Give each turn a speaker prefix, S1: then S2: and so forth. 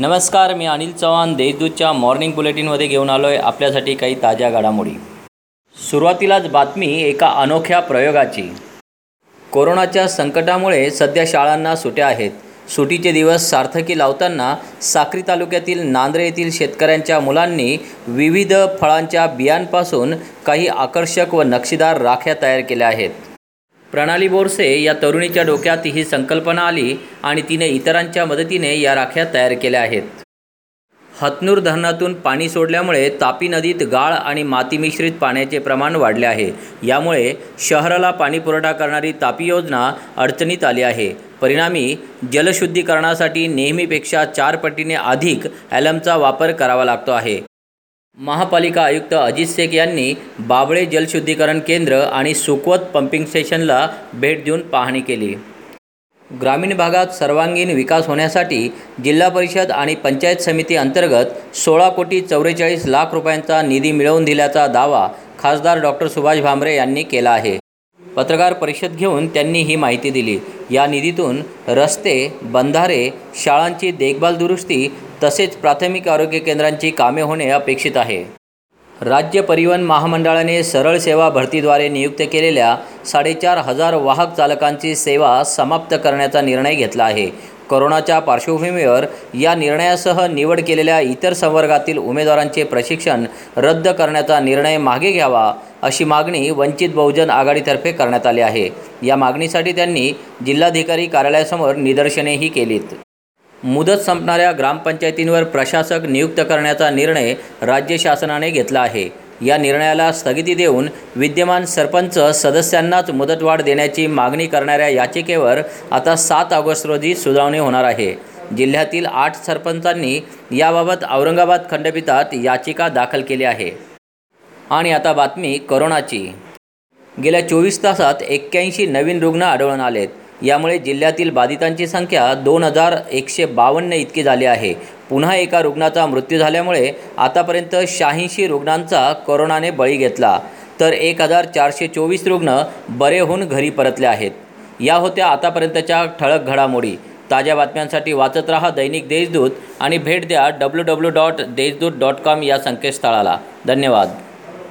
S1: नमस्कार मी अनिल चव्हाण देशदूतच्या मॉर्निंग बुलेटिनमध्ये घेऊन आलो आहे आपल्यासाठी काही ताज्या घडामोडी. सुरुवातीलाच बातमी एका अनोख्या प्रयोगाची. कोरोनाच्या संकटामुळे सध्या शाळांना सुट्या आहेत. सुटीचे दिवस सार्थकी लावताना साक्री तालुक्यातील नांद्रे येथील शेतकऱ्यांच्या मुलांनी विविध फळांच्या बियांपासून काही आकर्षक व नक्षीदार राख्या तयार केल्या आहेत. प्रणाली बोरसे या तरुणीच्या डोक्यात ही संकल्पना आली आणि तिने इतरांच्या मदतीने या राख्या तयार केल्या आहेत. हतनूर धरणातून पाणी सोडल्यामुळे तापी नदीत गाळ आणि माती मिश्रित पाण्याचे प्रमाण वाढले आहे. यामुळे शहराला पाणीपुरवठा करणारी तापी योजना अडचणीत आली आहे. परिणामी जलशुद्धीकरणासाठी नेहमीपेक्षा चार पटीने अधिक ॲलमचा वापर करावा लागतो आहे. महापालिका आयुक्त अजित शेख यांनी बाबळे जलशुद्धीकरण केंद्र आणि सुकवत पंपिंग स्टेशनला भेट देऊन पाहणी केली. ग्रामीण भागात सर्वांगीण विकास होण्यासाठी जिल्हा परिषद आणि पंचायत समिती अंतर्गत सोळा कोटी चौवेचाळीस लाख रुपयांचा निधी मिळवून दिल्याचा दावा खासदार डॉक्टर सुभाष भामरे यांनी केला आहे. पत्रकार परिषद घेऊन त्यांनी ही माहिती दिली. या निधीतून रस्ते बंधारे शाळांची देखभाल दुरुस्ती तसेच प्राथमिक आरोग्य केंद्रांची कामे होणे अपेक्षित आहे. राज्य परिवहन महामंडळाने सरळ सेवा भरतीद्वारे नियुक्त केलेल्या साडेचार हजार वाहक चालकांची सेवा समाप्त करण्याचा निर्णय घेतला आहे. कोरोनाच्या पार्श्वभूमीवर या निर्णयासह निवड केलेल्या इतर संवर्गातील उमेदवारांचे प्रशिक्षण रद्द करण्याचा निर्णय मागे घ्यावा अशी मागणी वंचित बहुजन आघाडीतर्फे करण्यात आली आहे. या मागणीसाठी त्यांनी जिल्हाधिकारी कार्यालयासमोर निदर्शनेही केलीत. मुदत संपणाऱ्या ग्रामपंचायतींवर प्रशासक नियुक्त करण्याचा निर्णय राज्य शासनाने घेतला आहे. या निर्णयाला स्थगिती देऊन विद्यमान सरपंच सदस्यांनाच मुदतवाढ देण्याची मागणी करणाऱ्या याचिकेवर आता सात ऑगस्ट रोजी सुनावणी होणार आहे. जिल्ह्यातील आठ सरपंचांनी याबाबत औरंगाबाद खंडपीठात याचिका दाखल केली आहे. आणि आता बातमी करोनाची. गेल्या चोवीस तासात एक्क्याऐंशी नवीन रुग्ण आढळून आलेत. यामुळे जिल्ह्यातील बाधितांची संख्या दोन हजार एकशे बावन्न इतकी झाली आहे. पुन्हा एका रुग्णाचा मृत्यू झाल्यामुळे आतापर्यंत शहाऐंशी रुग्णांचा कोरोनाने बळी घेतला. तर एक हजार चारशे चोवीस रुग्ण बरे होऊन घरी परतले आहेत. या होत्या आतापर्यंतच्या ठळक घडामोडी. ताज्या बातम्यांसाठी वाचत रहा दैनिक देशदूत आणि भेट द्या W W dot Deshdoot dot com या संकेतस्थळाला. धन्यवाद.